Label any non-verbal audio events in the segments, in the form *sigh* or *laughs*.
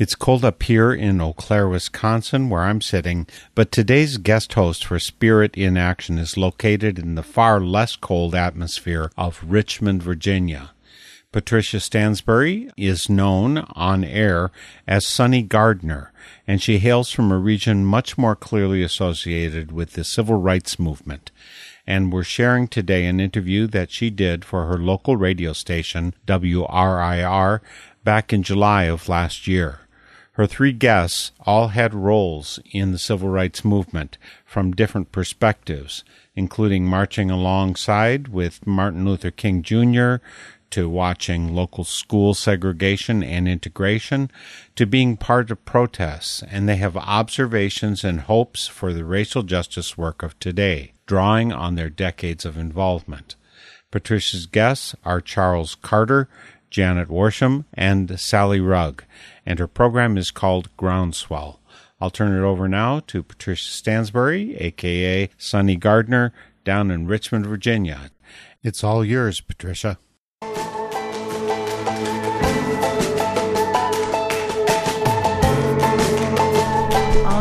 It's cold up here in Eau Claire, Wisconsin, where I'm sitting, but today's guest host for Spirit in Action is located in the far less cold atmosphere of Richmond, Virginia. Patricia Stansbury is known on air as Sunny Gardner, and she hails from a region much more clearly associated with the civil rights movement. And we're sharing today an interview that she did for her local radio station, WRIR, back in July of last year. Her three guests all had roles in the civil rights movement from different perspectives, including marching alongside with Martin Luther King Jr., to watching local school segregation and integration, to being part of protests, and they have observations and hopes for the racial justice work of today, drawing on their decades of involvement. Patricia's guests are Charles Carter, Janet Worsham, and Sally Rugg, and her program is called Groundswell. I'll turn it over now to Patricia Stansbury, aka Sunny Gardner, down in Richmond, Virginia. It's all yours, Patricia. All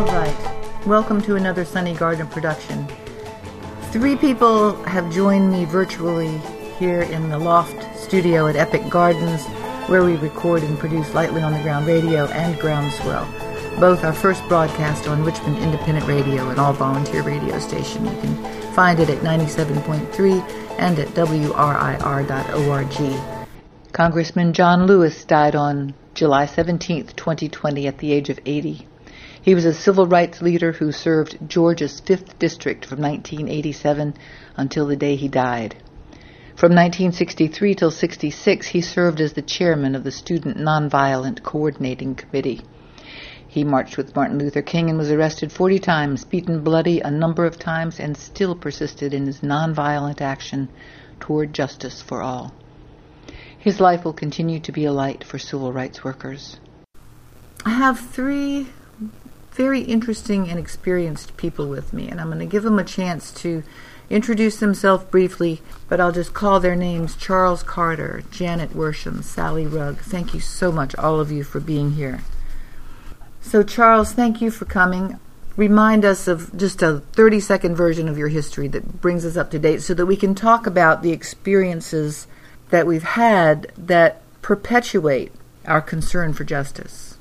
right. Welcome to another Sunny Gardner production. Three people have joined me virtually here in the loft studio at Epic Gardens, where we record and produce Lightly on the Ground Radio and Groundswell. Both our first broadcast on Richmond Independent Radio, an all volunteer radio station. You can find it at 97.3 and at WRIR.org. Congressman John Lewis died on July 17, 2020, at the age of 80. He was a civil rights leader who served Georgia's 5th District from 1987 until the day he died. From 1963 till 66, he served as the chairman of the Student Nonviolent Coordinating Committee. He marched with Martin Luther King and was arrested 40 times, beaten bloody a number of times, and still persisted in his nonviolent action toward justice for all. His life will continue to be a light for civil rights workers. I have three very interesting and experienced people with me, and I'm going to give them a chance to introduce themselves briefly, but I'll just call their names Charles Carter, Janet Worsham, Sally Rugg. Thank you so much, all of you, for being here. So, Charles, thank you for coming. Remind us of just a 30 second version of your history that brings us up to date so that we can talk about the experiences that we've had that perpetuate our concern for justice.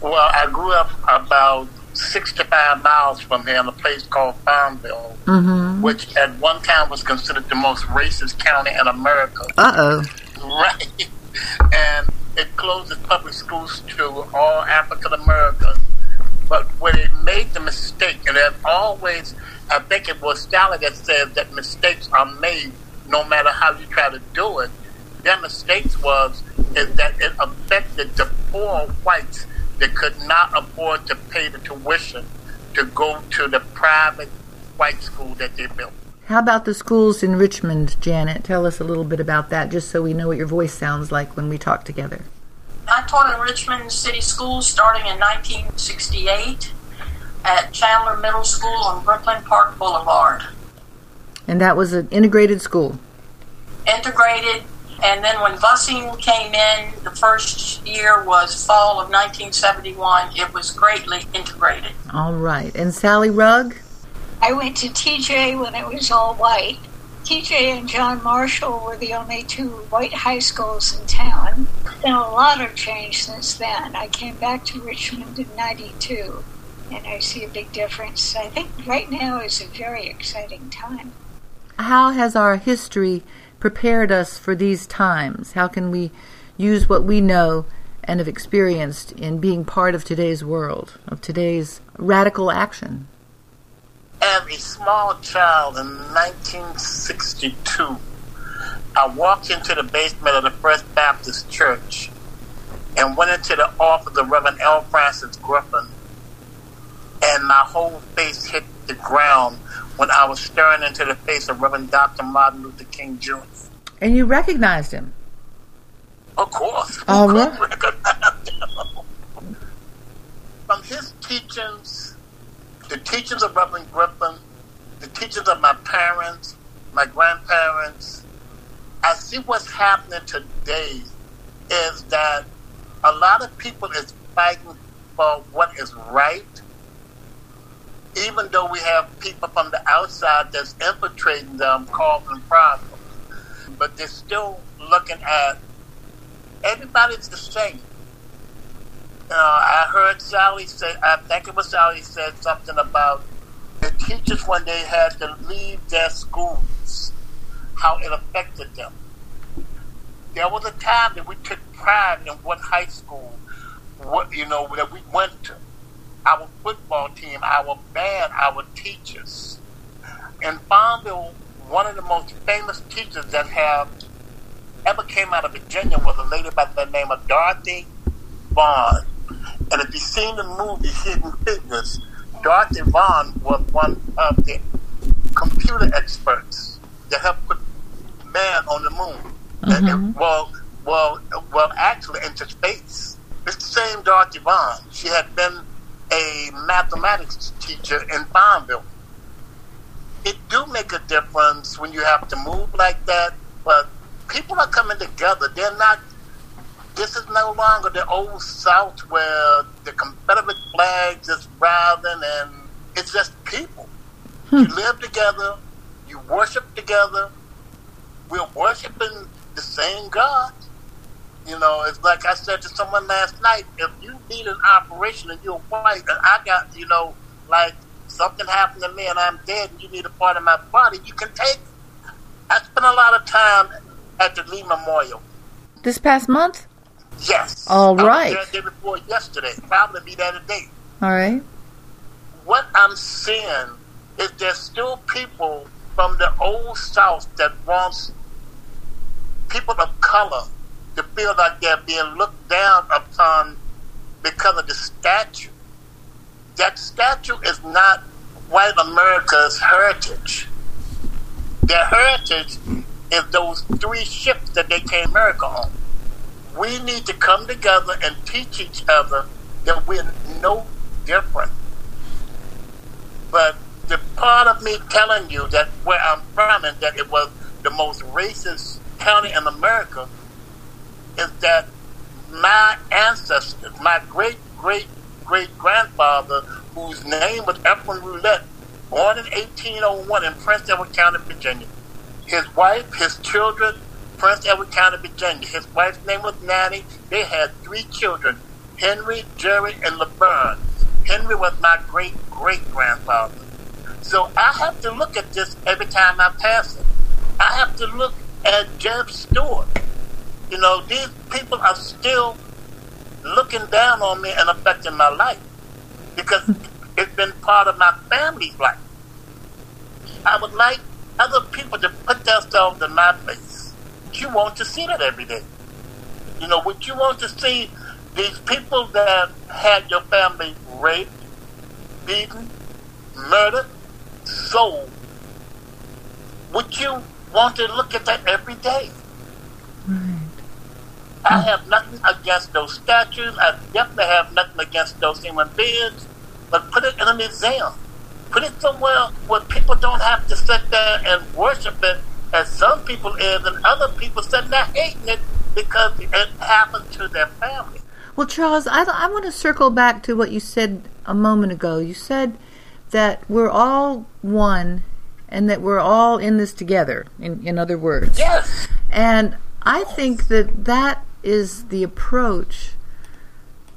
Well, I grew up about 65 miles from here in a place called Farmville, mm-hmm. which at one time was considered the most racist county in America. Uh oh. *laughs* Right. And it closed its public schools to all African Americans. But when it made the mistake, and it always, I think it was Stalin that said that mistakes are made no matter how you try to do it. Their mistakes was is that it affected the poor whites that could not afford to pay the tuition to go to the private white school that they built. How about the schools in Richmond, Janet? Tell us a little bit about that, just so we know what your voice sounds like when we talk together. I taught in Richmond City Schools starting in 1968 at Chandler Middle School on Brooklyn Park Boulevard. And that was an integrated school? Integrated, and then when busing came in, the first year was fall of 1971. It was greatly integrated. All right. And Sally Rugg? I went to TJ when it was all white. TJ and John Marshall were the only two white high schools in town. Been a lot of change since then. I came back to Richmond in 92 and I see a big difference. I think right now is a very exciting time. How has our history prepared us for these times? How can we use what we know and have experienced in being part of today's world, of today's radical action? As a small child in 1962, I walked into the basement of the First Baptist Church and went into the office of Reverend L. Francis Griffin, and my whole face hit the ground when I was staring into the face of Reverend Dr. Martin Luther King Jr. And you recognized him? Of course. All Who right. recognize him? From his teachings, the teachings of Reverend Griffin, the teachings of my parents, my grandparents, I see what's happening today is that a lot of people is fighting for what is right, even though we have people from the outside that's infiltrating them, causing problems. But they're still looking at everybody's the same. Uh, I heard Sally say, I think it was Sally said something about the teachers when they had to leave their schools, how it affected them. There was a time that we took pride in what high school, what you know that we went to. Our football team, our band, our teachers. In Farmville, one of the most famous teachers that have ever came out of Virginia was a lady by the name of Dorothy Vaughan. And if you've seen the movie Hidden Figures, Dorothy Vaughan was one of the computer experts that helped put man on the moon. And well, well, well, actually into space. It's the same Dorothy Vaughan. She had been a mathematics teacher in Farmville. It do make a difference when you have to move like that, but people are coming together. They're not. This is no longer the old South where the Confederate flag just rising and it's just people. You hmm. live together, you worship together. We're worshiping the same God. You know, it's like I said to someone last night. If you need an operation and you're white, and I got, you know, like something happened to me and I'm dead, and you need a part of my body, you can take. it. I spent a lot of time at the Lee Memorial. This past month? Yes. All I was there the day before yesterday. Probably be there today. All right. What I'm seeing is there's still people from the old South that wants people of color to feel like they're being looked down upon because of the statue. That statue is not white America's heritage. Their heritage is those three ships that they came America on. We need to come together and teach each other that we're no different. But the part of me telling you that where I'm from and that it was the most racist county in America is that my ancestors, my great great great grandfather, whose name was Ephraim Roulette, born in 1801 in Prince Edward County, Virginia. His wife, his children, Prince Edward County, Virginia. His wife's name was Nanny. They had three children, Henry, Jerry, and Laverne. Henry was my great great grandfather. So I have to look at this every time I pass it. I have to look at Jeb Stuart. You know, these people are still looking down on me and affecting my life because *laughs* it's been part of my family's life. I would like other people to put themselves in my place. You want to see that every day. You know, would you want to see these people that had your family raped, beaten, murdered, sold? Would you want to look at that every day? I have nothing against those statues. I definitely have nothing against those human beings. But put it in a museum. Put it somewhere where people don't have to sit there and worship it as some people is, and other people sitting there hating it because it happened to their family. Well, Charles, I, I want to circle back to what you said a moment ago. You said that we're all one and that we're all in this together, in, in other words. Yes. And I think that that is the approach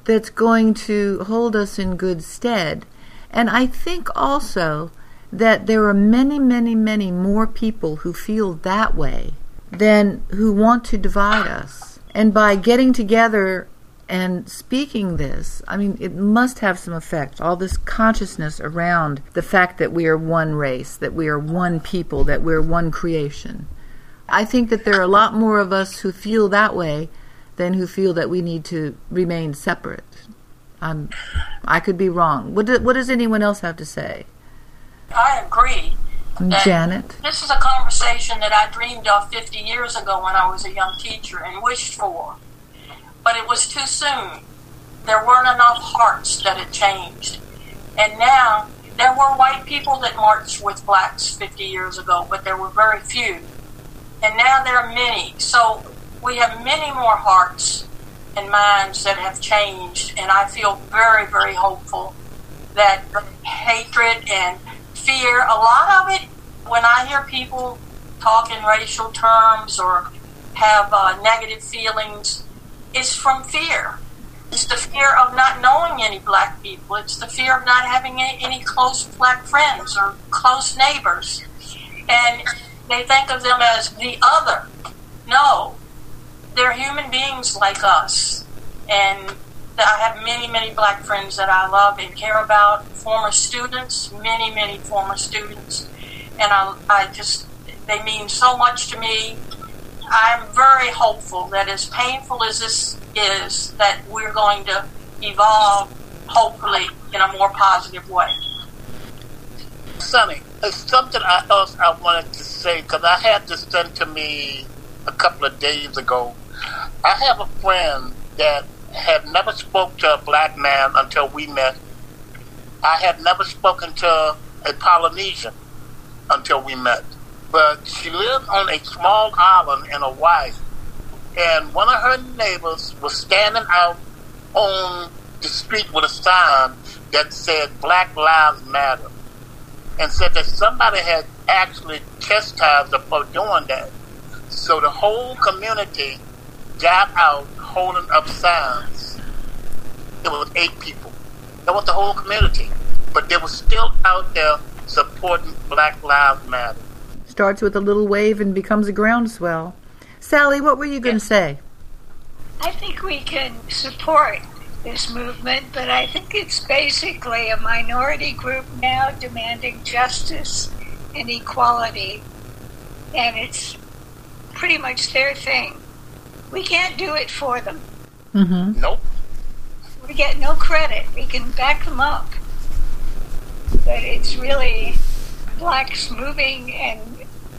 that's going to hold us in good stead. And I think also that there are many, many, many more people who feel that way than who want to divide us. And by getting together and speaking this, I mean, it must have some effect. All this consciousness around the fact that we are one race, that we are one people, that we're one creation. I think that there are a lot more of us who feel that way than who feel that we need to remain separate. Um, I could be wrong. What, do, what does anyone else have to say? I agree. Janet? This is a conversation that I dreamed of 50 years ago when I was a young teacher and wished for. but it was too soon. There weren't enough hearts that had changed. And now, there were white people that marched with blacks 50 years ago, but there were very few. And now there are many. So we have many more hearts and minds that have changed. And I feel very, very hopeful that hatred and fear, a lot of it, when I hear people talk in racial terms or have uh, negative feelings, is from fear. It's the fear of not knowing any black people. It's the fear of not having any, any close black friends or close neighbors. And they think of them as the other. No, they're human beings like us. And I have many, many black friends that I love and care about, former students, many, many former students. And I, I just, they mean so much to me. I'm very hopeful that as painful as this is, that we're going to evolve, hopefully, in a more positive way. Sunny, something I else I wanted to say because I had this done to me a couple of days ago. I have a friend that had never spoke to a black man until we met. I had never spoken to a Polynesian until we met. But she lived on a small island in Hawaii. And one of her neighbors was standing out on the street with a sign that said Black Lives Matter. And said that somebody had actually chastised her for doing that. So the whole community got out holding up signs. There was eight people. That was the whole community. But they were still out there supporting Black Lives Matter. Starts with a little wave and becomes a groundswell. Sally, what were you going to say? I think we can support this movement, but I think it's basically a minority group now demanding justice and equality, and it's pretty much their thing. We can't do it for them. Mm-hmm. Nope. We get no credit. We can back them up. But it's really blacks moving and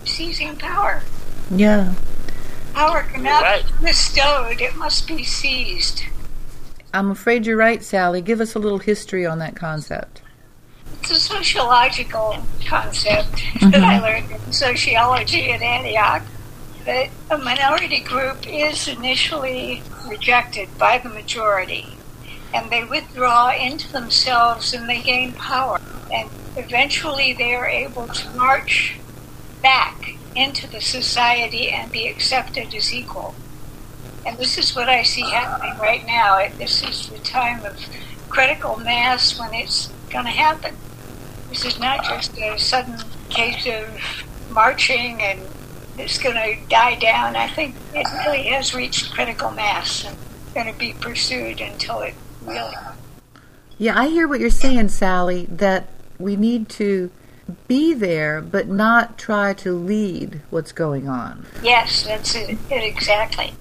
seizing power. Yeah. Power cannot Right. be bestowed, it must be seized. I'm afraid you're right, Sally. Give us a little history on that concept. It's a sociological concept that I learned in sociology at Antioch. That a minority group is initially rejected by the majority, and they withdraw into themselves and they gain power. And eventually they are able to march back into the society and be accepted as equal. And this is what I see happening right now. This is the time of critical mass when it's going to happen. This is not just a sudden case of marching and it's going to die down. I think it really has reached critical mass and going to be pursued until it really. Yeah, I hear what you're saying, Sally, that we need to be there but not try to lead what's going on. Yes, that's it, it exactly.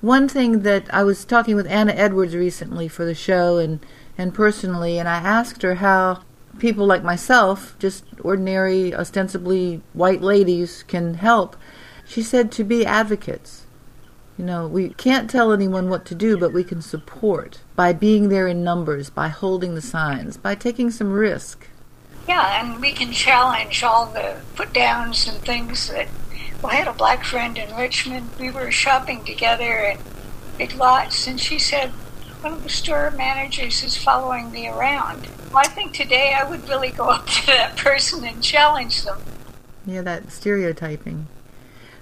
One thing that I was talking with Anna Edwards recently for the show and, and personally, and I asked her how people like myself, just ordinary, ostensibly white ladies, can help. She said to be advocates. You know, we can't tell anyone what to do, but we can support by being there in numbers, by holding the signs, by taking some risk. Yeah, and we can challenge all the put downs and things that. Well, I had a black friend in Richmond. We were shopping together at Big Lots, and she said, One of the store managers is following me around. Well, I think today I would really go up to that person and challenge them. Yeah, that stereotyping.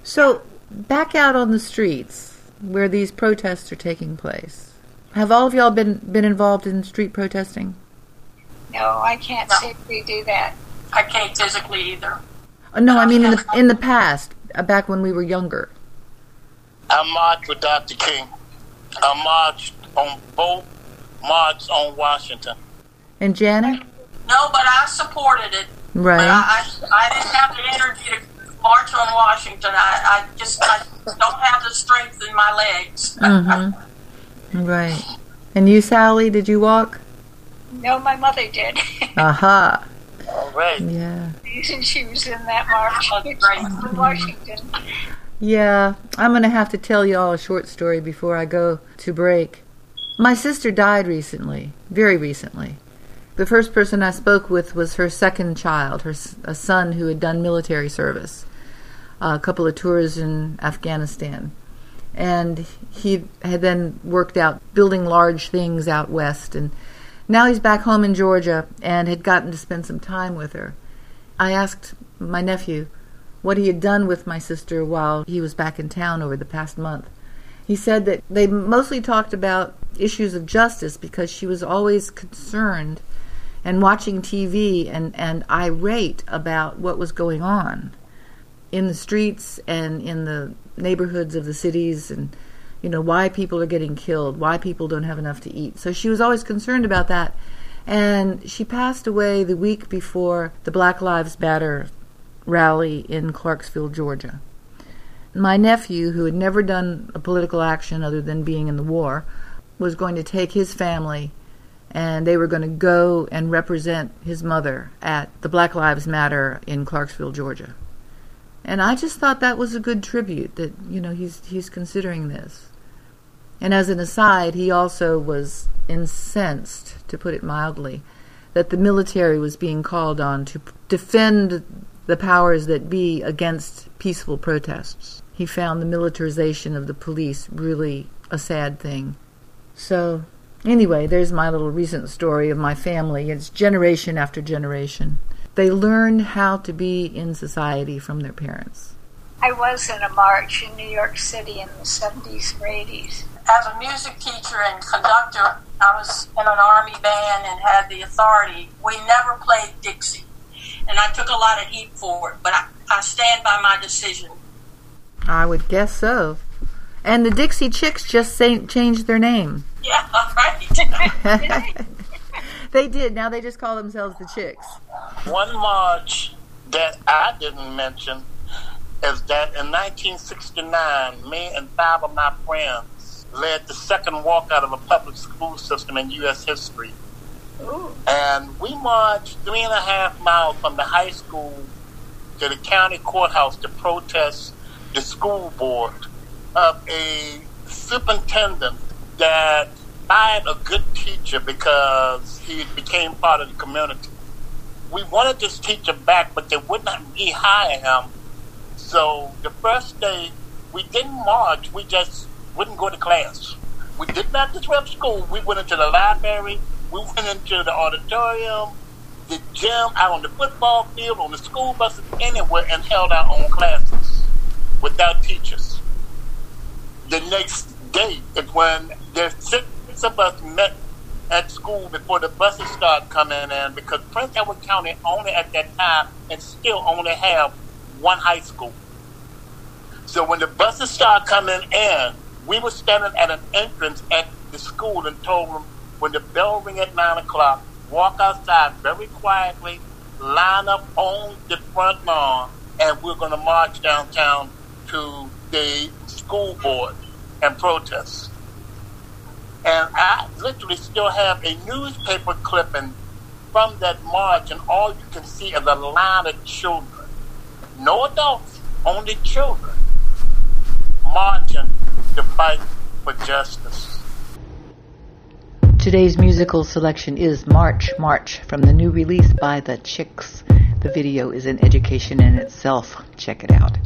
So, back out on the streets where these protests are taking place. Have all of y'all been been involved in street protesting? No, I can't No. safely do that. I can't physically either. Uh, no, I mean in the in the past, uh, back when we were younger. I marched with Dr. King. I marched on both marches on Washington. And Janet, No, but I supported it. But right? I, I, I didn't have the energy to march on Washington. I, I just I don't have the strength in my legs. mm-hmm. Right. And you, Sally, did you walk? No, my mother did. *laughs* Aha. All right. Yeah. She was in that march in Washington. Yeah, I'm going to have to tell you all a short story before I go to break. My sister died recently, very recently. The first person I spoke with was her second child, her a son who had done military service, uh, a couple of tours in Afghanistan, and he had then worked out building large things out west, and now he's back home in Georgia and had gotten to spend some time with her. I asked my nephew what he had done with my sister while he was back in town over the past month. He said that they mostly talked about issues of justice because she was always concerned and watching TV and, and irate about what was going on in the streets and in the neighborhoods of the cities and you know why people are getting killed why people don't have enough to eat. So she was always concerned about that. And she passed away the week before the black lives matter rally in clarkesville georgia. My nephew who had never done a political action other than being in the war was going to take his family and they were going to go and represent his mother at the Black Lives Matter in Clarkesville, Georgia. And I just thought that was a good tribute that, you know, he's he's considering this. And as an aside, he also was incensed, to put it mildly, that the military was being called on to defend the powers that be against peaceful protests. He found the militarization of the police really a sad thing. So Anyway, there's my little recent story of my family. It's generation after generation. They learn how to be in society from their parents. I was in a march in New York City in the 70s or 80s. As a music teacher and conductor, I was in an army band and had the authority. We never played Dixie, and I took a lot of heat for it, but I, I stand by my decision. I would guess so. And the Dixie Chicks just say, changed their name. Yeah, *laughs* right. *laughs* they did. Now they just call themselves the Chicks. One march that I didn't mention is that in 1969, me and five of my friends led the second walkout of a public school system in U.S. history. Ooh. And we marched three and a half miles from the high school to the county courthouse to protest the school board of a superintendent that fired a good teacher because he became part of the community. We wanted this teacher back, but they would not rehire him. So the first day, we didn't march. We just wouldn't go to class. We did not disrupt school. We went into the library. We went into the auditorium, the gym, out on the football field, on the school buses, anywhere, and held our own classes without teachers. The next day is when there's six of us met at school before the buses start coming in because Prince Edward County only at that time and still only have one high school. So when the buses start coming in, we were standing at an entrance at the school and told them when the bell ring at nine o'clock, walk outside very quietly, line up on the front lawn, and we're going to march downtown to the school board and protest. And I literally still have a newspaper clipping from that march, and all you can see is a line of children. No adults, only children, marching to fight for justice. Today's musical selection is March, March from the new release by The Chicks. The video is an education in itself. Check it out.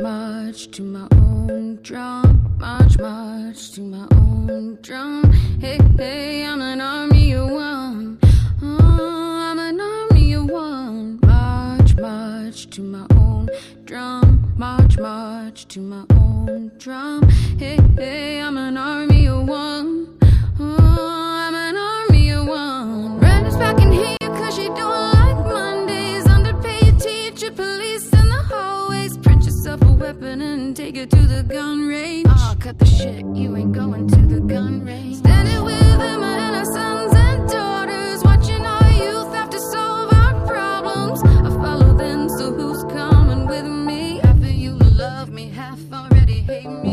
March to my own drum. March, march to my own drum. Hey, hey, I'm an army of one. Oh, I'm an army of one. March, march to my own drum. March, march to my own drum. Hey, hey, I'm an army of one. Weapon and take it to the gun range. Ah, oh, cut the shit, you ain't going to the gun range. Standing with them and our sons and daughters, watching our youth have to solve our problems. I follow them, so who's coming with me? Half of you love me, half already hate me.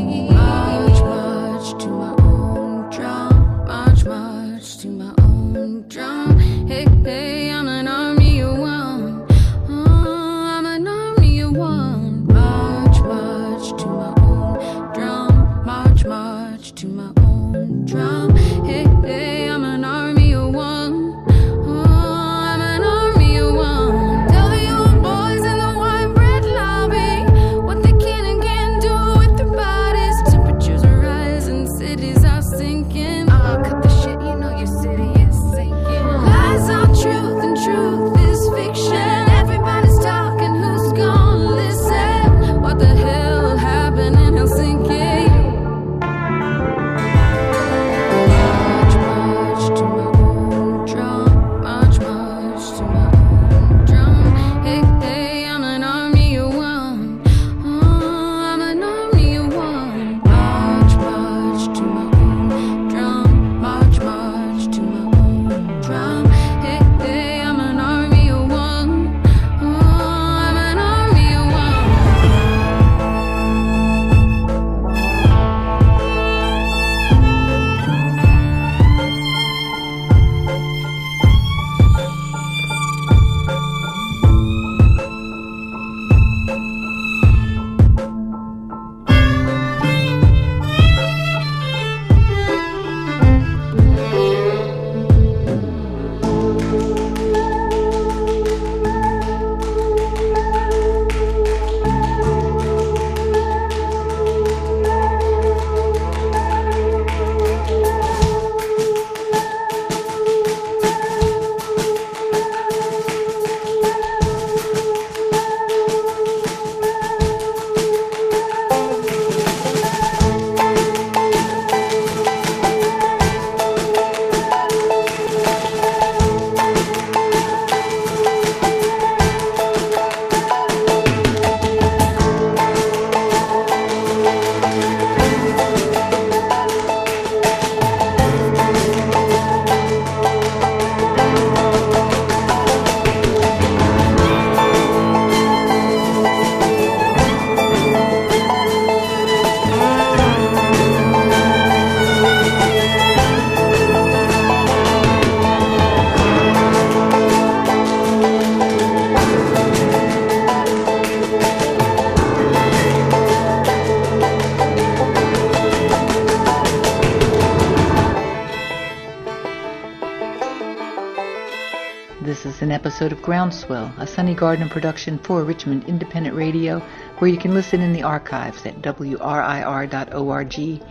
Episode of Groundswell, a Sunny Gardner production for Richmond Independent Radio, where you can listen in the archives at wrir.org.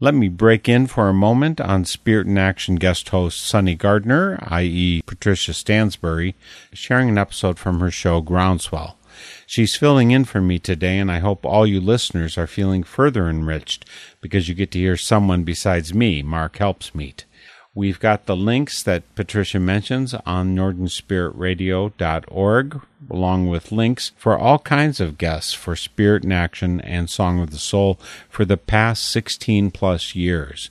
Let me break in for a moment on Spirit in Action guest host Sunny Gardner, i.e., Patricia Stansbury, sharing an episode from her show Groundswell. She's filling in for me today, and I hope all you listeners are feeling further enriched because you get to hear someone besides me, Mark Helpsmeet. We've got the links that Patricia mentions on northernspiritradio.org, along with links for all kinds of guests for Spirit in Action and Song of the Soul for the past 16 plus years.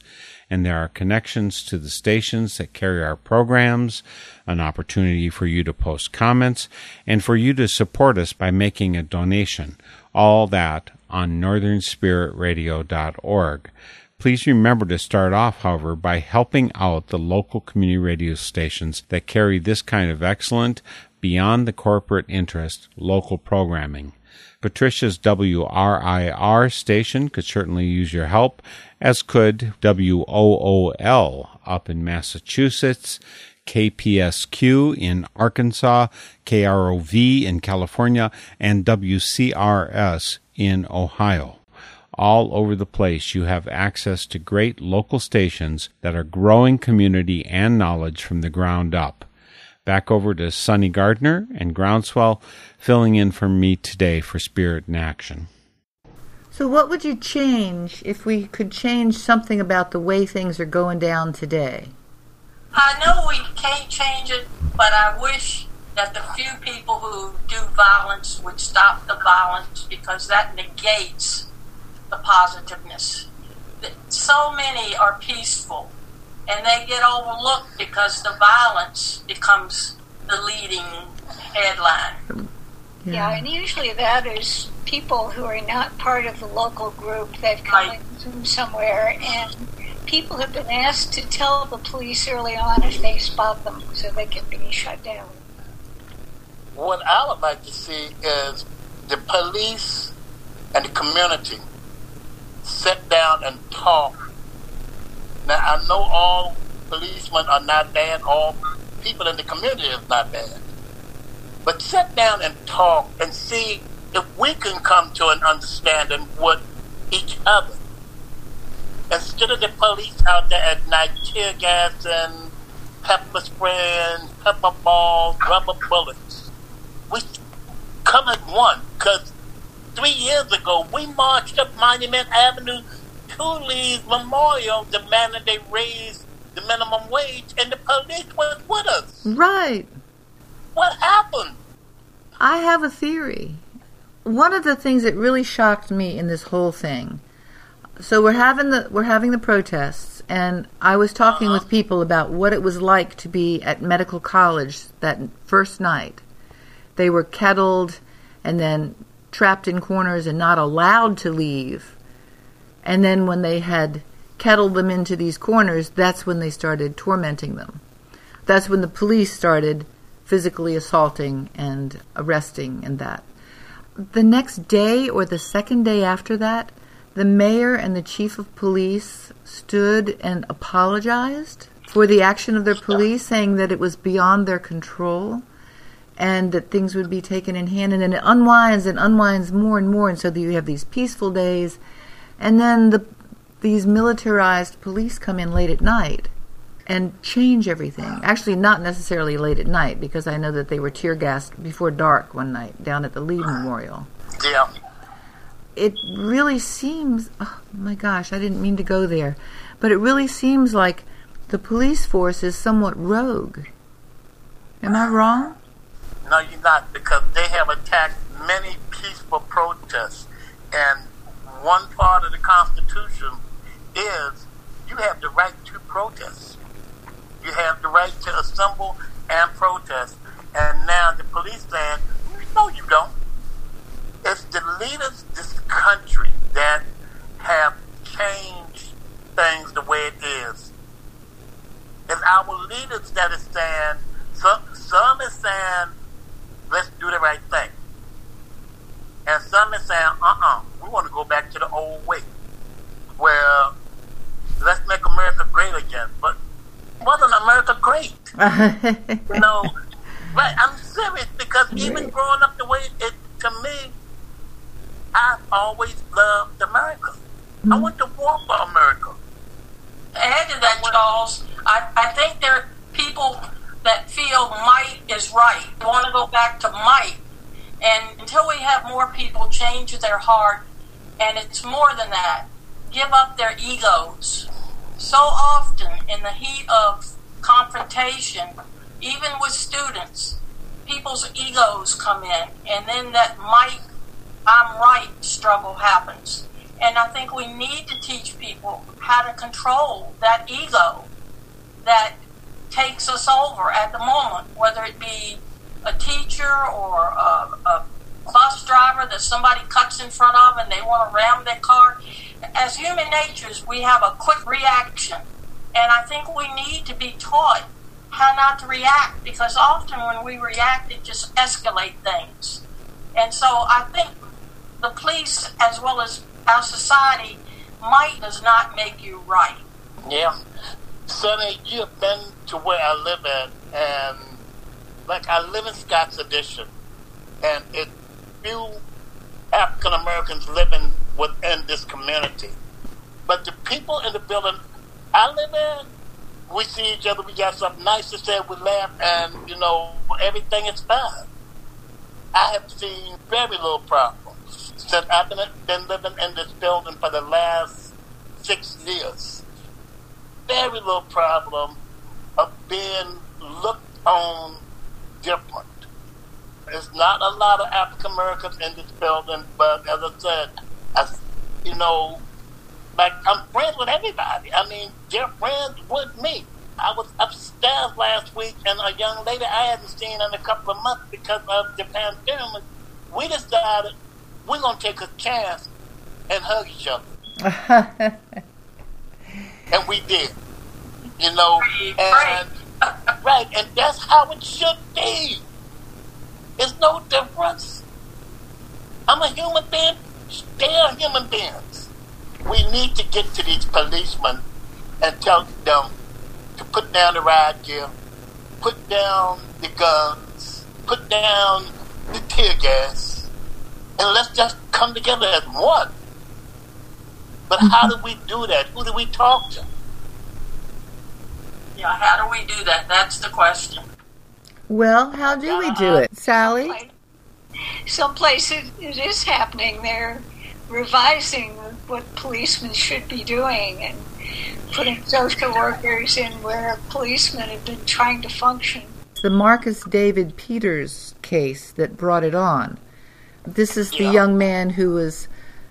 And there are connections to the stations that carry our programs, an opportunity for you to post comments, and for you to support us by making a donation. All that on northernspiritradio.org. Please remember to start off, however, by helping out the local community radio stations that carry this kind of excellent, beyond the corporate interest, local programming. Patricia's WRIR station could certainly use your help, as could WOOL up in Massachusetts, KPSQ in Arkansas, KROV in California, and WCRS in Ohio all over the place, you have access to great local stations that are growing community and knowledge from the ground up. Back over to Sunny Gardner and Groundswell, filling in for me today for Spirit in Action. So, what would you change if we could change something about the way things are going down today? I know we can't change it, but I wish that the few people who do violence would stop the violence because that negates the positiveness. So many are peaceful and they get overlooked because the violence becomes the leading headline. Yeah. yeah, and usually that is people who are not part of the local group. They've come right. from somewhere, and people have been asked to tell the police early on if they spot them so they can be shut down. What I would like to see is the police and the community sit down and talk. Now, I know all policemen are not bad, all people in the community is not bad. But sit down and talk and see if we can come to an understanding with each other. Instead of the police out there at night tear gas and pepper spraying, pepper balls, rubber bullets, we come as one because three years ago, we marched up Monument Avenue to Lee's Memorial demanding they raise the minimum wage, and the police was with us. Right. What happened? I have a theory. One of the things that really shocked me in this whole thing. So we're having the we're having the protests, and I was talking uh-huh. with people about what it was like to be at medical college that first night. They were kettled, and then trapped in corners and not allowed to leave. And then when they had kettled them into these corners, that's when they started tormenting them. That's when the police started physically assaulting and arresting and that. The next day or the second day after that, the mayor and the chief of police stood and apologized for the action of their police, saying that it was beyond their control and that things would be taken in hand, and then it unwinds and unwinds more and more, and so that you have these peaceful days, and then the these militarized police come in late at night and change everything. Actually, not necessarily late at night, because I know that they were tear gassed before dark one night down at the Lee Memorial. Yeah. It really seems, oh my gosh, I didn't mean to go there, but it really seems like the police force is somewhat rogue. Am I wrong? No, you're not, because they have attacked many peaceful protests. And one part of the Constitution is you have the right to protest. You have the right to assemble and protest. And now the police saying, no, you don't. It's the leaders of this country that have changed things the way it is. It's our leaders that is saying, some, some is saying, let's do the right thing. And some is saying, uh-uh, we want to go back to the old way. Where let's make America great again. But wasn't America great? you know, right. Because even growing up the way it to me, I've always loved America. I mm-hmm. went to war for America. add to that, Charles, I, I think there are people that feel might is right. They want to go back to might. And until we have more people change their heart, and it's more than that, give up their egos. So often, in the heat of confrontation, even with students, people's egos come in, and then that might, I'm right struggle happens. And I think we need to teach people how to control that ego that takes us over at the moment, whether it be a teacher or a, a bus driver that somebody cuts in front of and they want to ram their car. As human natures, we have a quick reaction. And I think we need to be taught how not to react because often when we react, it just escalates things. And so I think the police, as well as our society, might does not make you right. Yeah. Sunny, you have been to where I live at, and like I live in Scott's Addition, and it's few African Americans living within this community. But the people in the building I live in, we see each other, we got something nice to say, we laugh, and you know, everything is fine. I have seen very little problems since I've been, been living in this building for the last six years. Very little problem of being looked on different. There's not a lot of African Americans in this building, but as I said, I, you know, like I'm friends with everybody. I mean, they're friends with me. I was upstairs last week, and a young lady I hadn't seen in a couple of months because of the pandemic. We decided we're gonna take a chance and hug each other, *laughs* and we did. You know, and right, and that's how it should be. There's no difference. I'm a human being. They're human beings. We need to get to these policemen and tell them to put down the riot gear, put down the guns, put down the tear gas, and let's just come together as one. But how do we do that? Who do we talk to? Yeah, how do we do that? That's the question. Well, how do we do uh-huh. it, Sally? Some places it is happening. They're revising what policemen should be doing and putting social workers in where policemen have been trying to function. The Marcus David Peters case that brought it on. This is the Yeah. young man who was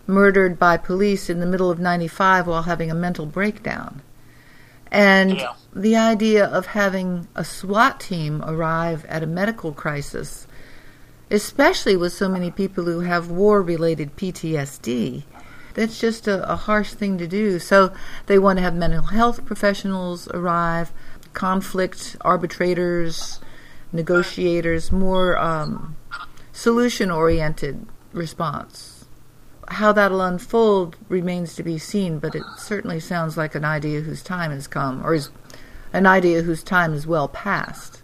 murdered by police in the middle of 95 while having a mental breakdown. And Yeah. the idea of having a SWAT team arrive at a medical crisis, especially with so many people who have war related PTSD, that's just a, a harsh thing to do. So they want to have mental health professionals arrive, conflict arbitrators, negotiators, more um, solution oriented response. How that'll unfold remains to be seen, but it certainly sounds like an idea whose time has come, or is an idea whose time is well past,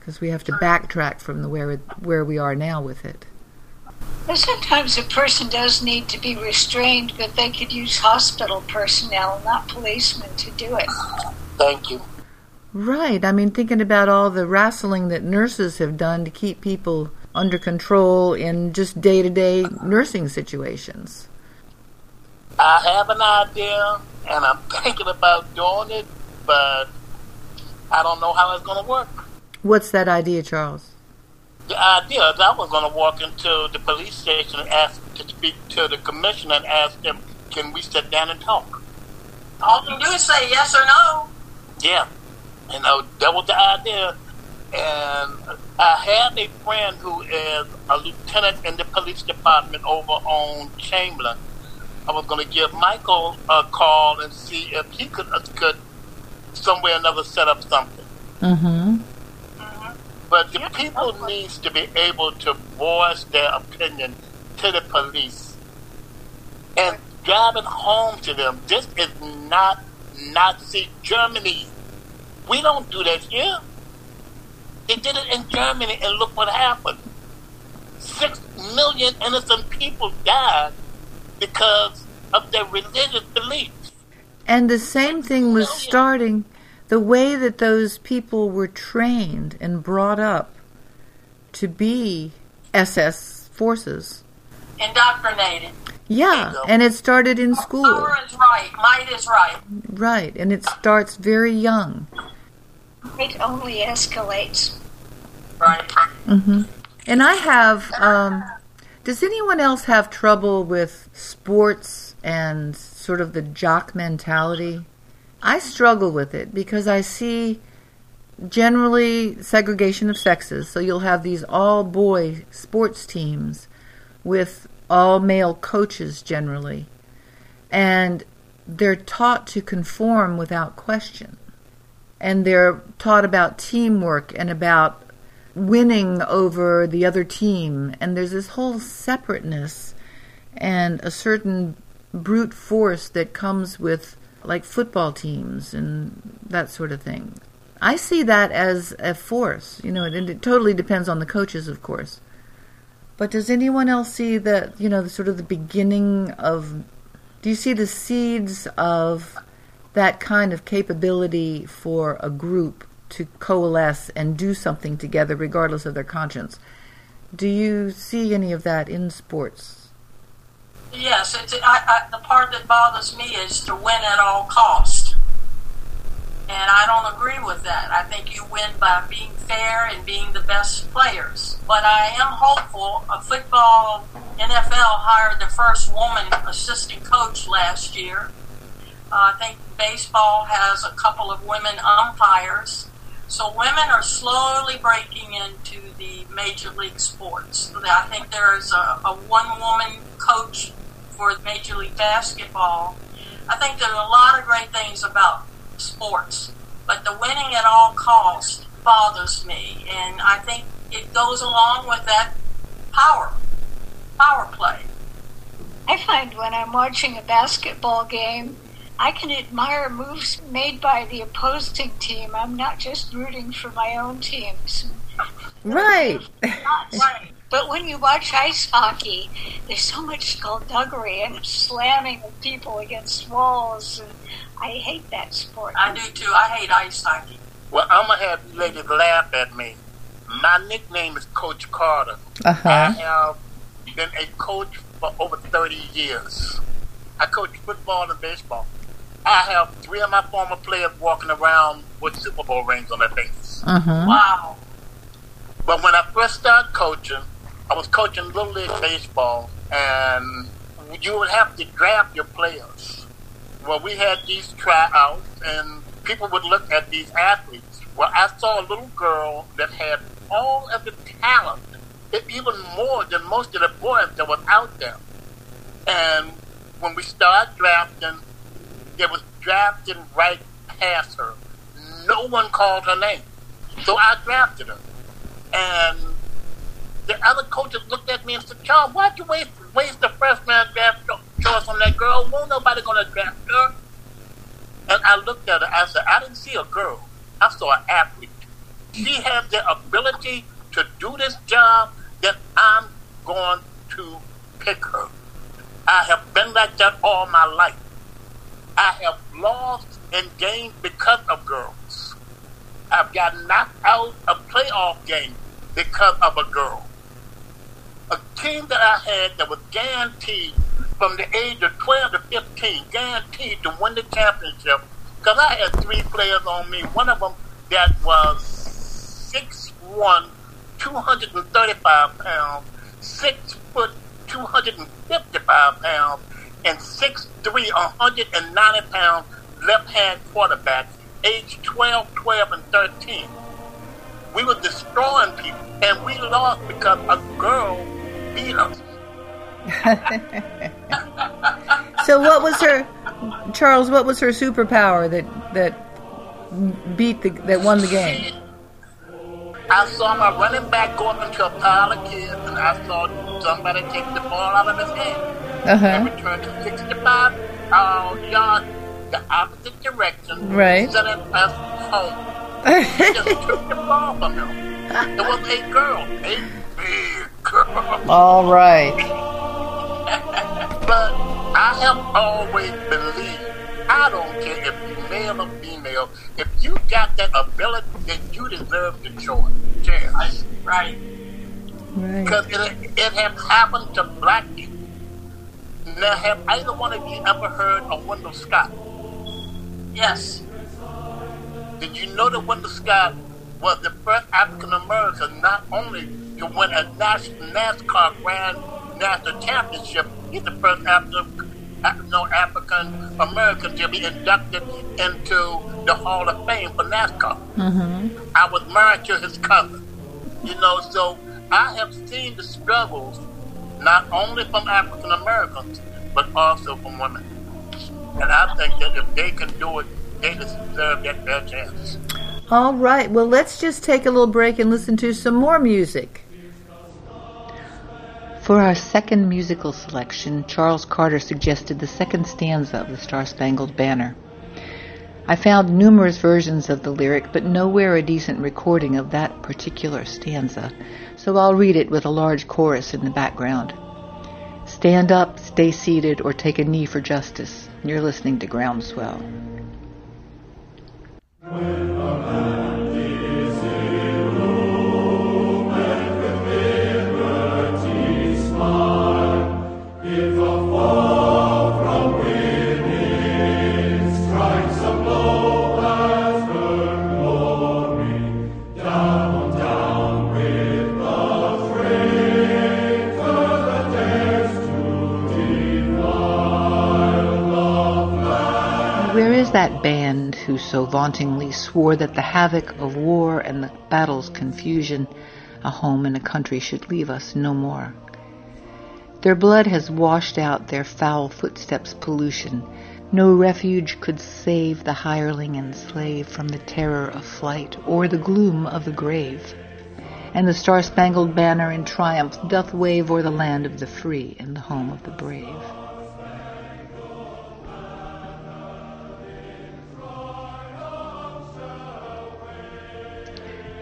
because we have to backtrack from the where where we are now with it. But sometimes a person does need to be restrained, but they could use hospital personnel, not policemen, to do it. Thank you. Right. I mean, thinking about all the wrestling that nurses have done to keep people under control in just day to day nursing situations. I have an idea, and I'm thinking about doing it, but I don't know how it's going to work. What's that idea, Charles? The idea is I was going to walk into the police station and ask to speak to the commissioner and ask him, can we sit down and talk? All you do is say yes or no. Yeah. You know, that was the idea. And I have a friend who is a lieutenant in the police department over on Chamberlayne. I was going to give Michael a call and see if he could, uh, could somewhere or another set up something. Mm-hmm. But the people needs to be able to voice their opinion to the police and driving home to them. This is not Nazi Germany. We don't do that here. They did it in Germany, and look what happened. Six million innocent people died because of their religious beliefs. And the same thing was starting the way that those people were trained and brought up to be SS forces. Indoctrinated. Yeah, and it started in school. Power is right. Might is right. Right, and it starts very young. It only escalates. Right. Mm-hmm. And I have. Um, does anyone else have trouble with sports and sort of the jock mentality? I struggle with it because I see generally segregation of sexes. So you'll have these all boy sports teams with all male coaches generally. And they're taught to conform without question. And they're taught about teamwork and about winning over the other team. And there's this whole separateness and a certain brute force that comes with like football teams and that sort of thing. I see that as a force, you know, and it totally depends on the coaches, of course. But does anyone else see that, you know, the sort of the beginning of do you see the seeds of that kind of capability for a group to coalesce and do something together regardless of their conscience? Do you see any of that in sports? Yes, it's, I, I, the part that bothers me is to win at all cost. And I don't agree with that. I think you win by being fair and being the best players. But I am hopeful. A football NFL hired the first woman assistant coach last year. Uh, I think baseball has a couple of women umpires. So women are slowly breaking into the major league sports. I think there is a, a one woman coach for Major League Basketball. I think there's a lot of great things about sports, but the winning at all cost bothers me, and I think it goes along with that power, power play. I find when I'm watching a basketball game, I can admire moves made by the opposing team. I'm not just rooting for my own teams. Right. right. But when you watch ice hockey, there's so much skullduggery and slamming of people against walls. And I hate that sport. I do too. I hate ice hockey. Well, I'm gonna have you ladies laugh at me. My nickname is Coach Carter. Uh-huh. I have been a coach for over 30 years. I coach football and baseball. I have three of my former players walking around with Super Bowl rings on their faces. Uh-huh. Wow. But when I first started coaching, I was coaching Little League Baseball, and you would have to draft your players. Well, we had these tryouts, and people would look at these athletes. Well, I saw a little girl that had all of the talent, even more than most of the boys that was out there. And when we started drafting, there was drafting right past her. No one called her name. So I drafted her. And the other coaches looked at me and said, Charles, why'd you waste, waste the first round draft choice on that girl? Won't nobody going to draft her? And I looked at her. I said, I didn't see a girl. I saw an athlete. She has the ability to do this job that I'm going to pick her. I have been like that all my life. I have lost and gained because of girls. I've got knocked out of playoff games because of a girl. A team that I had that was guaranteed from the age of 12 to 15, guaranteed to win the championship, because I had three players on me. One of them that was 6'1", 235 pounds, 6 foot, 255 pounds, and 6'3", 190 pounds left-hand quarterback, age 12, 12, and 13. We were destroying people, and we lost because a girl *laughs* so what was her Charles, what was her superpower that that beat the that won the game? I saw my running back go up into a pile of kids, and I saw somebody take the ball out of his hand Uh-huh. and return to 65 uh, yards the opposite direction, Right. sending us home. Just *laughs* took the ball from him. It was a girl, a big. All right. but I have always believed, I don't care if you're male or female, if you got that ability, then you deserve the choice. Chance. Right. Right. Because it, it has happened to black people. Now, have either one of you ever heard of Wendell Scott? Yes. Did you know that Wendell Scott was the first African American not only to win a Nas- NASCAR Grand National Championship, he's the first African no African American to be inducted into the Hall of Fame for NASCAR. Mm-hmm. I was married to his cousin. You know, so I have seen the struggles not only from African Americans, but also from women. And I think that if they can do it, they deserve that their chance. All right. Well, let's just take a little break and listen to some more music. For our second musical selection, Charles Carter suggested the second stanza of the Star Spangled Banner. I found numerous versions of the lyric, but nowhere a decent recording of that particular stanza, so I'll read it with a large chorus in the background. Stand up, stay seated, or take a knee for justice. You're listening to Groundswell. So vauntingly swore that the havoc of war and the battle's confusion, a home and a country should leave us no more? Their blood has washed out their foul footsteps' pollution. No refuge could save the hireling and slave from the terror of flight or the gloom of the grave. And the star-spangled banner in triumph doth wave o'er the land of the free and the home of the brave.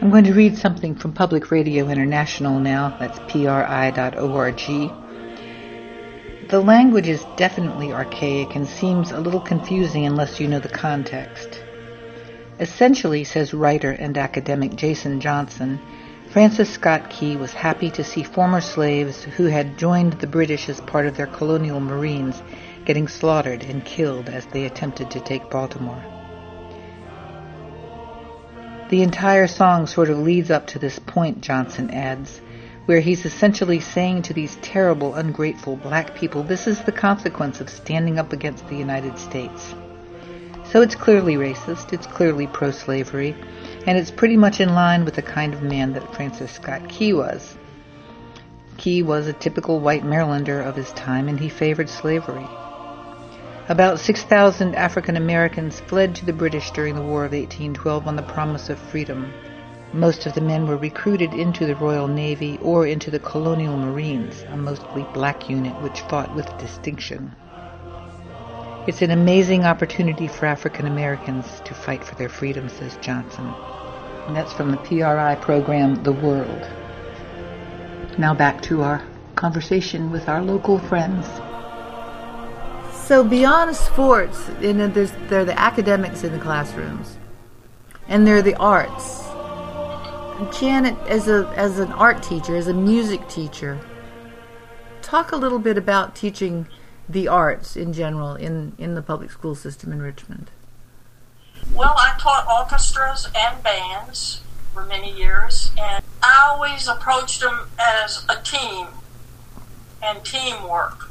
I'm going to read something from Public Radio International now. That's pri.org. The language is definitely archaic and seems a little confusing unless you know the context. Essentially, says writer and academic Jason Johnson, Francis Scott Key was happy to see former slaves who had joined the British as part of their colonial marines getting slaughtered and killed as they attempted to take Baltimore. The entire song sort of leads up to this point, Johnson adds, where he's essentially saying to these terrible, ungrateful black people, this is the consequence of standing up against the United States. So it's clearly racist, it's clearly pro-slavery, and it's pretty much in line with the kind of man that Francis Scott Key was. Key was a typical white Marylander of his time, and he favored slavery. About 6,000 African Americans fled to the British during the War of 1812 on the promise of freedom. Most of the men were recruited into the Royal Navy or into the Colonial Marines, a mostly black unit which fought with distinction. It's an amazing opportunity for African Americans to fight for their freedom, says Johnson. And that's from the PRI program, The World. Now back to our conversation with our local friends. So beyond sports, you know, there's there are the academics in the classrooms, and there are the arts. Janet, as a as an art teacher, as a music teacher, talk a little bit about teaching the arts in general in in the public school system in Richmond. Well, I taught orchestras and bands for many years, and I always approached them as a team and teamwork.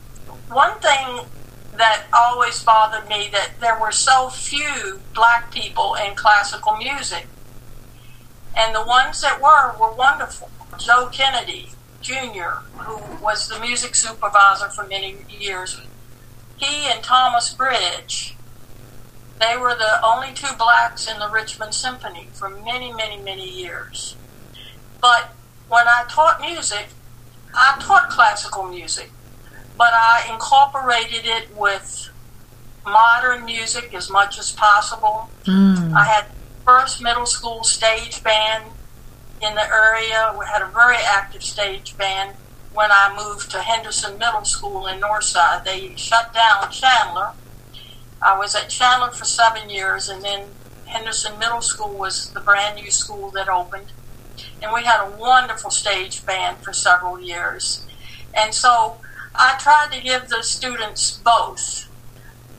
One thing that always bothered me that there were so few black people in classical music. And the ones that were were wonderful. Joe Kennedy Jr., who was the music supervisor for many years, he and Thomas Bridge, they were the only two blacks in the Richmond Symphony for many, many, many years. But when I taught music, I taught classical music but I incorporated it with modern music as much as possible. Mm. I had first middle school stage band in the area. We had a very active stage band when I moved to Henderson Middle School in Northside. They shut down Chandler. I was at Chandler for seven years, and then Henderson Middle School was the brand new school that opened. And we had a wonderful stage band for several years. And so I tried to give the students both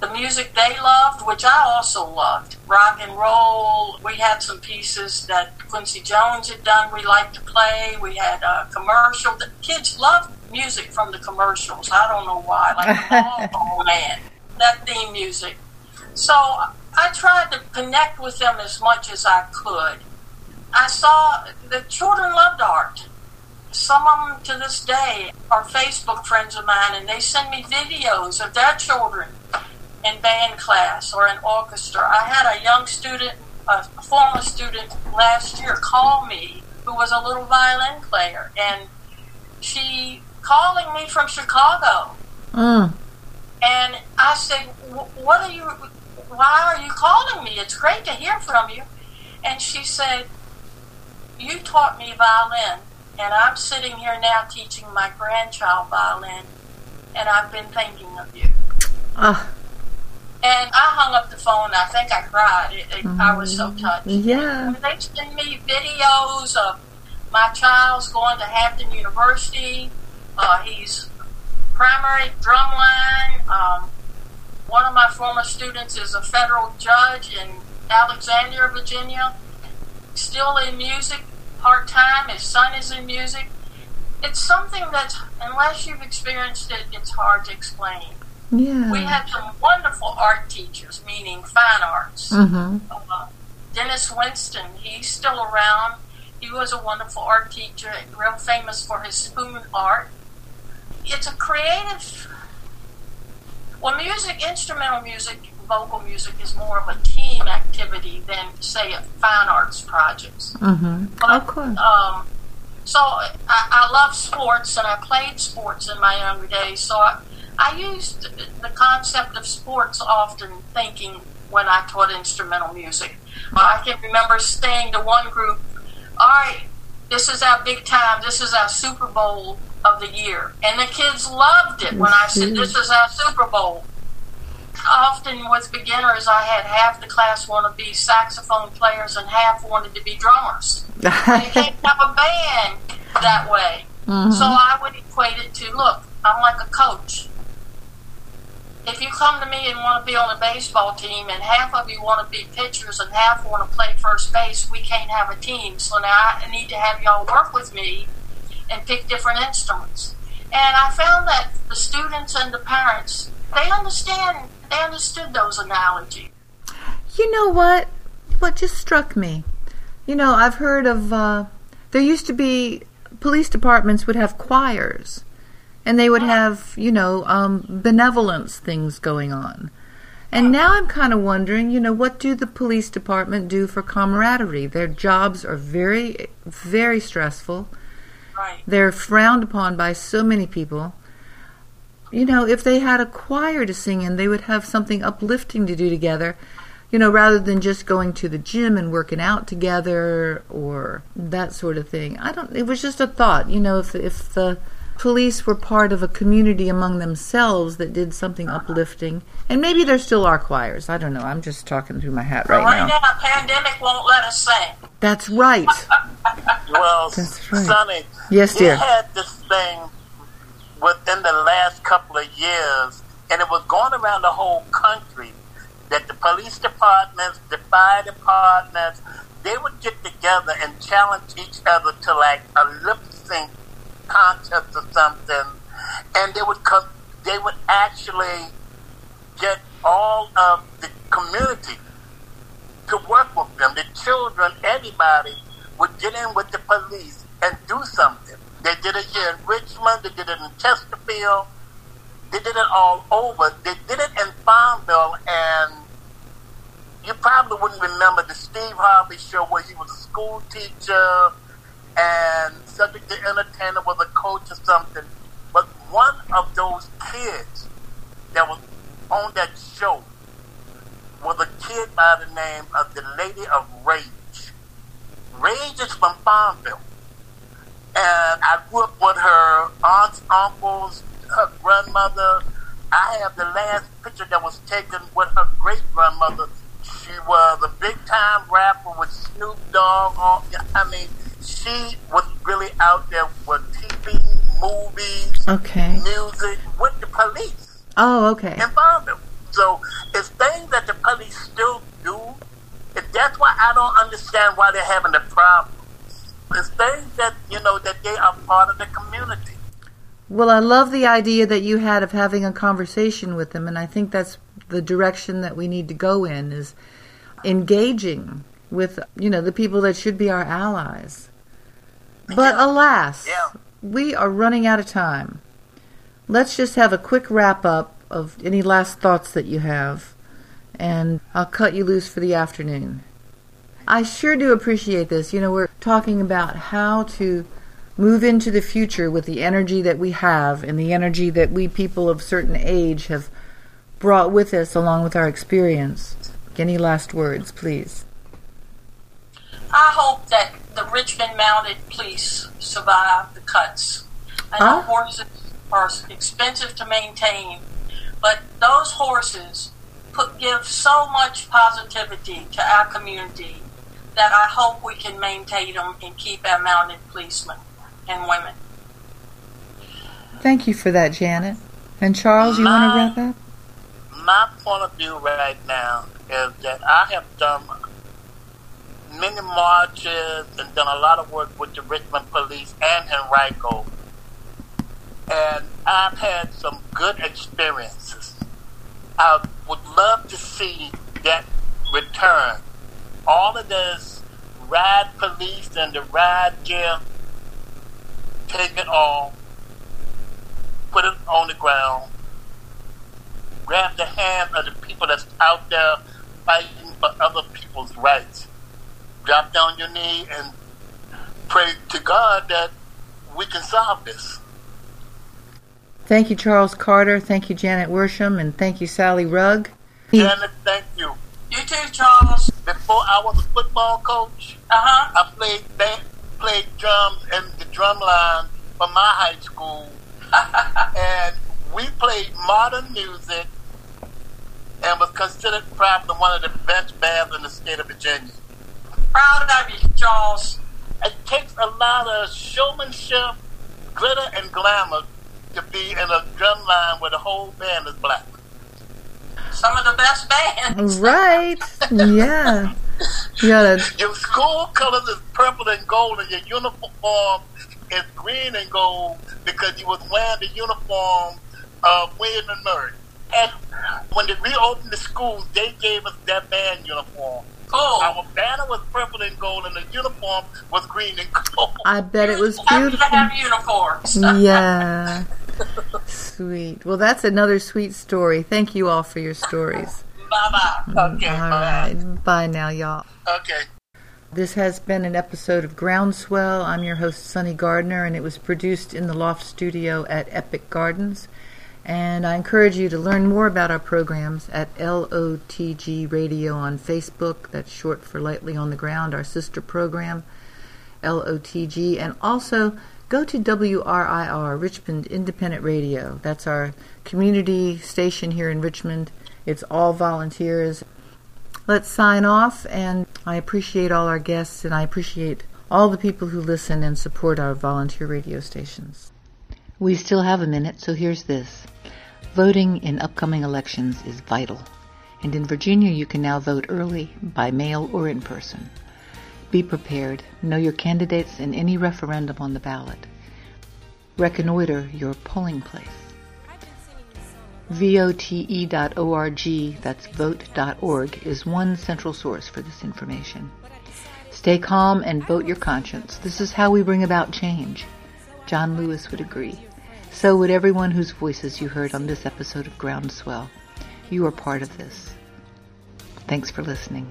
the music they loved, which I also loved, rock and roll. We had some pieces that Quincy Jones had done we liked to play. We had a commercial. The kids loved music from the commercials. I don't know why, like *laughs* Oh Man, that theme music. So I tried to connect with them as much as I could. I saw the children loved art. Some of them to this day are Facebook friends of mine, and they send me videos of their children in band class or in orchestra. I had a young student, a former student last year, call me who was a little violin player, and she calling me from Chicago. Mm. And I said, "What are you? Why are you calling me? It's great to hear from you." And she said, "You taught me violin, and I'm sitting here now teaching my grandchild violin, and I've been thinking of you." Ah, And I hung up the phone. I think I cried. It, it, I was so touched. yeah. When they send me videos of my child's going to Hampton University, uh, he's primary drumline. Um, one of my former students is a federal judge in Alexandria, Virginia. Still in music part time. His son is in music. It's something that, unless you've experienced it, it's hard to explain. Yeah. We had some wonderful art teachers, meaning fine arts. Mm-hmm. Uh, Dennis Winston, he's still around. He was a wonderful art teacher, real famous for his spoon art. It's a creative. Well, music, instrumental music, vocal music is more of a team activity than, say, a fine arts projects. Mm-hmm. But, Of course. Um, so I, I love sports, and I played sports in my younger days. So I, I used the concept of sports often thinking when I taught instrumental music. I can remember saying to one group, "All right, this is our big time. This is our Super Bowl of the year," and the kids loved it when I said, "This is our Super Bowl." Often with beginners, I had half the class want to be saxophone players and half wanted to be drummers. *laughs* you can't have a band that way. Mm-hmm. So I would equate it to look, I'm like a coach. If you come to me and want to be on a baseball team and half of you want to be pitchers and half want to play first base, we can't have a team. So now I need to have y'all work with me and pick different instruments. And I found that the students and the parents, they understand, understood those analogies. You know what? What just struck me? You know, I've heard of, uh, there used to be, police departments would have choirs. And they would have, you know, um, benevolence things going on. And now I'm kind of wondering, you know, what do the police department do for camaraderie? Their jobs are very, very stressful. Right. They're frowned upon by so many people. You know, if they had a choir to sing in, they would have something uplifting to do together. You know, rather than just going to the gym and working out together or that sort of thing. I don't. It was just a thought. You know, if if the police were part of a community among themselves that did something uplifting, and maybe there still are choirs. I don't know. I'm just talking through my hat right Right now. now, pandemic won't let us sing. That's right. *laughs* Well, That's right. Sunny, Yes, we dear. had this thing within the last couple of years, and it was going around the whole country that the police departments, the fire departments, they would get together and challenge each other to like a lip sync contest or something, and they would co- they would actually get all of the community to work with them. The children, everybody would get in with the police and do something. They did it here in Richmond. They did it in Chesterfield. They did it all over. They did it in Farmville, and you probably wouldn't remember the Steve Harvey show where he was a school teacher and Cedric the Entertainer was a coach or something. But one of those kids that was on that show was a kid by the name of the Lady of Rage. Rage is from Farmville. And I grew up with her aunts, uncles, her grandmother. I have the last picture that was taken with her great grandmother. She was a big time rapper with Snoop Dogg. All, I mean, she was really out there with TV, movies, Okay. music, with the police Oh, okay. involved. So it's things that the police still do. And that's why I don't understand why they're having the problem. That, that they are part of the community. Well, I love the idea that you had of having a conversation with them, and I think that's the direction that we need to go in is engaging with, you know, the people that should be our allies. But Yeah. alas, Yeah. we are running out of time. Let's just have a quick wrap up of any last thoughts that you have, and I'll cut you loose for the afternoon. I sure do appreciate this. You know, we're talking about how to move into the future with the energy that we have and the energy that we people of certain age have brought with us along with our experience. Any last words, please? I hope that the Richmond Mounted Police survive the cuts. I know horses are expensive to maintain, but those horses put, give so much positivity to our community that I hope we can maintain them and keep our mounted policemen and women. Thank you for that, Janet. And Charles, you want to wrap up? My point of view right now is that I have done many marches and done a lot of work with the Richmond Police and Henrico. And I've had some good experiences. I would love to see that return. All of this ride police and the ride jail, take it all, put it on the ground, grab the hand of the people that's out there fighting for other people's rights. Drop down your knee and pray to God that we can solve this. Thank you, Charles Carter. Thank you, Janet Worsham. And thank you, Sally Rugg. Janet, thank you. You too, Charles. Before I was a football coach, Uh huh. I played band, played drums in the drum line for my high school, *laughs* and we played modern music and was considered probably one of the best bands in the state of Virginia. Proud of you, Charles. It takes a lot of showmanship, glitter, and glamour to be in a drum line where the whole band is black. Some of the best bands. Right. *laughs* Yeah. You gotta, *laughs* Your school colors is purple and gold, and your uniform is green and gold because you was wearing the uniform of William and Mary. And when they reopened the schools, they gave us that band uniform. Oh. Our banner was purple and gold, and the uniform was green and gold. I bet it was *laughs* Happy to beautiful. have uniforms. Yeah. Sweet. Well, that's another sweet story. Thank you all for your stories. Bye bye. Okay, All bye. right. Bye now, y'all. Okay. This has been an episode of Groundswell. I'm your host, Sunny Gardner, and it was produced in the Loft Studio at Epic Gardens. And I encourage you to learn more about our programs at LOTG Radio on Facebook. That's short for Lightly on the Ground, our sister program, LOTG. And also go to WRIR, Richmond Independent Radio. That's our community station here in Richmond. It's all volunteers. Let's sign off, and I appreciate all our guests, and I appreciate all the people who listen and support our volunteer radio stations. We still have a minute, so here's this. Voting in upcoming elections is vital, and in Virginia you can now vote early, by mail, or in person. Be prepared. Know your candidates in any referendum on the ballot. Reconnoiter your polling place. vote.org, that's vote.org, is one central source for this information. Stay calm and vote your conscience. This is how we bring about change. John Lewis would agree. So would everyone whose voices you heard on this episode of Groundswell. You are part of this. Thanks for listening.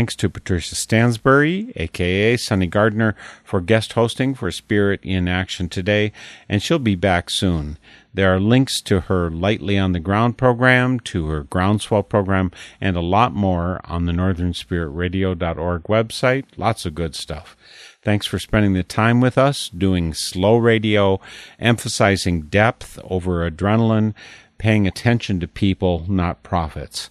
Thanks to Patricia Stansbury, aka Sunny Gardner, for guest hosting for Spirit in Action today, and she'll be back soon. There are links to her Lightly on the Ground program, to her Groundswell program, and a lot more on the northernspiritradio.org website. Lots of good stuff. Thanks for spending the time with us, doing slow radio, emphasizing depth over adrenaline, paying attention to people, not profits.